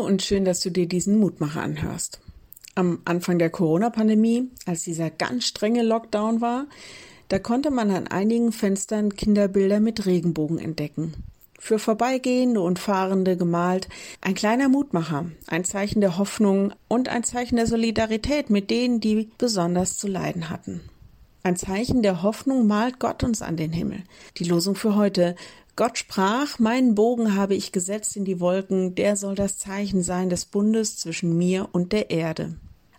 Und schön, dass du dir diesen Mutmacher anhörst. Am Anfang der Corona-Pandemie, als dieser ganz strenge Lockdown war, da konnte man an einigen Fenstern Kinderbilder mit Regenbogen entdecken. Für Vorbeigehende und Fahrende gemalt, ein kleiner Mutmacher, ein Zeichen der Hoffnung und ein Zeichen der Solidarität mit denen, die besonders zu leiden hatten. Ein Zeichen der Hoffnung malt Gott uns an den Himmel. Die Losung für heute. Gott sprach, meinen Bogen habe ich gesetzt in die Wolken, der soll das Zeichen sein des Bundes zwischen mir und der Erde.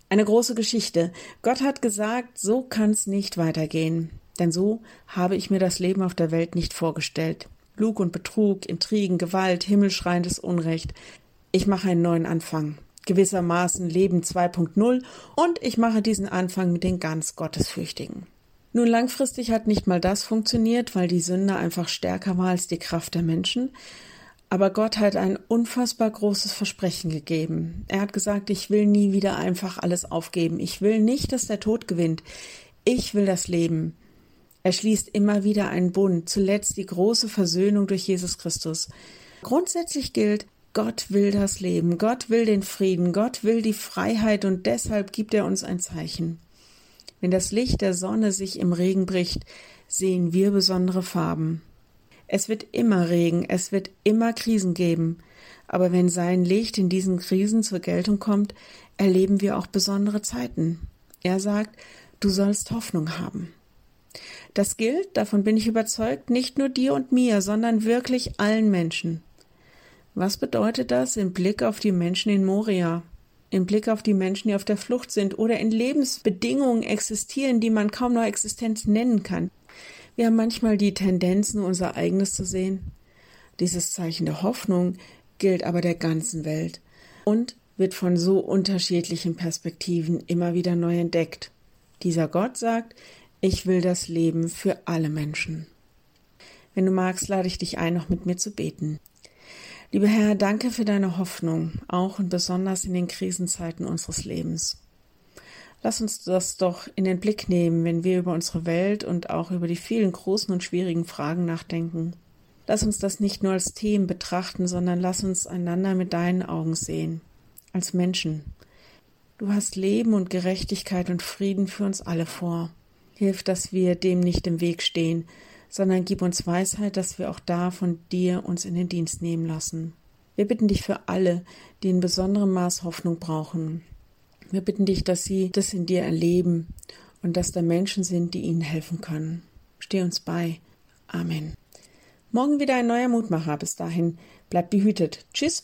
Eine große Geschichte. Gott hat gesagt, so kann's nicht weitergehen. Denn so habe ich mir das Leben auf der Welt nicht vorgestellt. Lug und Betrug, Intrigen, Gewalt, himmelschreiendes Unrecht. Ich mache einen neuen Anfang gewissermaßen Leben 2.0 und ich mache diesen Anfang mit den ganz Gottesfürchtigen. Nun langfristig hat nicht mal das funktioniert, weil die Sünde einfach stärker war als die Kraft der Menschen. Aber Gott hat ein unfassbar großes Versprechen gegeben. Er hat gesagt, ich will nie wieder einfach alles aufgeben. Ich will nicht, dass der Tod gewinnt. Ich will das Leben. Er schließt immer wieder einen Bund, zuletzt die große Versöhnung durch Jesus Christus. Grundsätzlich gilt, Gott will das Leben, Gott will den Frieden, Gott will die Freiheit und deshalb gibt er uns ein Zeichen. Wenn das Licht der Sonne sich im Regen bricht, sehen wir besondere Farben. Es wird immer Regen, es wird immer Krisen geben, aber wenn sein Licht in diesen Krisen zur Geltung kommt, erleben wir auch besondere Zeiten. Er sagt, du sollst Hoffnung haben. Das gilt, davon bin ich überzeugt, nicht nur dir und mir, sondern wirklich allen Menschen. Was bedeutet das im Blick auf die Menschen in Moria? Im Blick auf die Menschen, die auf der Flucht sind oder in Lebensbedingungen existieren, die man kaum noch Existenz nennen kann. Wir haben manchmal die Tendenz, nur unser eigenes zu sehen. Dieses Zeichen der Hoffnung gilt aber der ganzen Welt und wird von so unterschiedlichen Perspektiven immer wieder neu entdeckt. Dieser Gott sagt, ich will das Leben für alle Menschen. Wenn du magst, lade ich dich ein, noch mit mir zu beten. Lieber Herr, danke für deine Hoffnung, auch und besonders in den Krisenzeiten unseres Lebens. Lass uns das doch in den Blick nehmen, wenn wir über unsere Welt und auch über die vielen großen und schwierigen Fragen nachdenken. Lass uns das nicht nur als Themen betrachten, sondern lass uns einander mit deinen Augen sehen, als Menschen. Du hast Leben und Gerechtigkeit und Frieden für uns alle vor. Hilf, dass wir dem nicht im Weg stehen, sondern gib uns Weisheit, dass wir auch da von dir uns in den Dienst nehmen lassen. Wir bitten dich für alle, die in besonderem Maß Hoffnung brauchen. Wir bitten dich, dass sie das in dir erleben und dass da Menschen sind, die ihnen helfen können. Steh uns bei. Amen. Morgen wieder ein neuer Mutmacher. Bis dahin, bleibt behütet. Tschüss.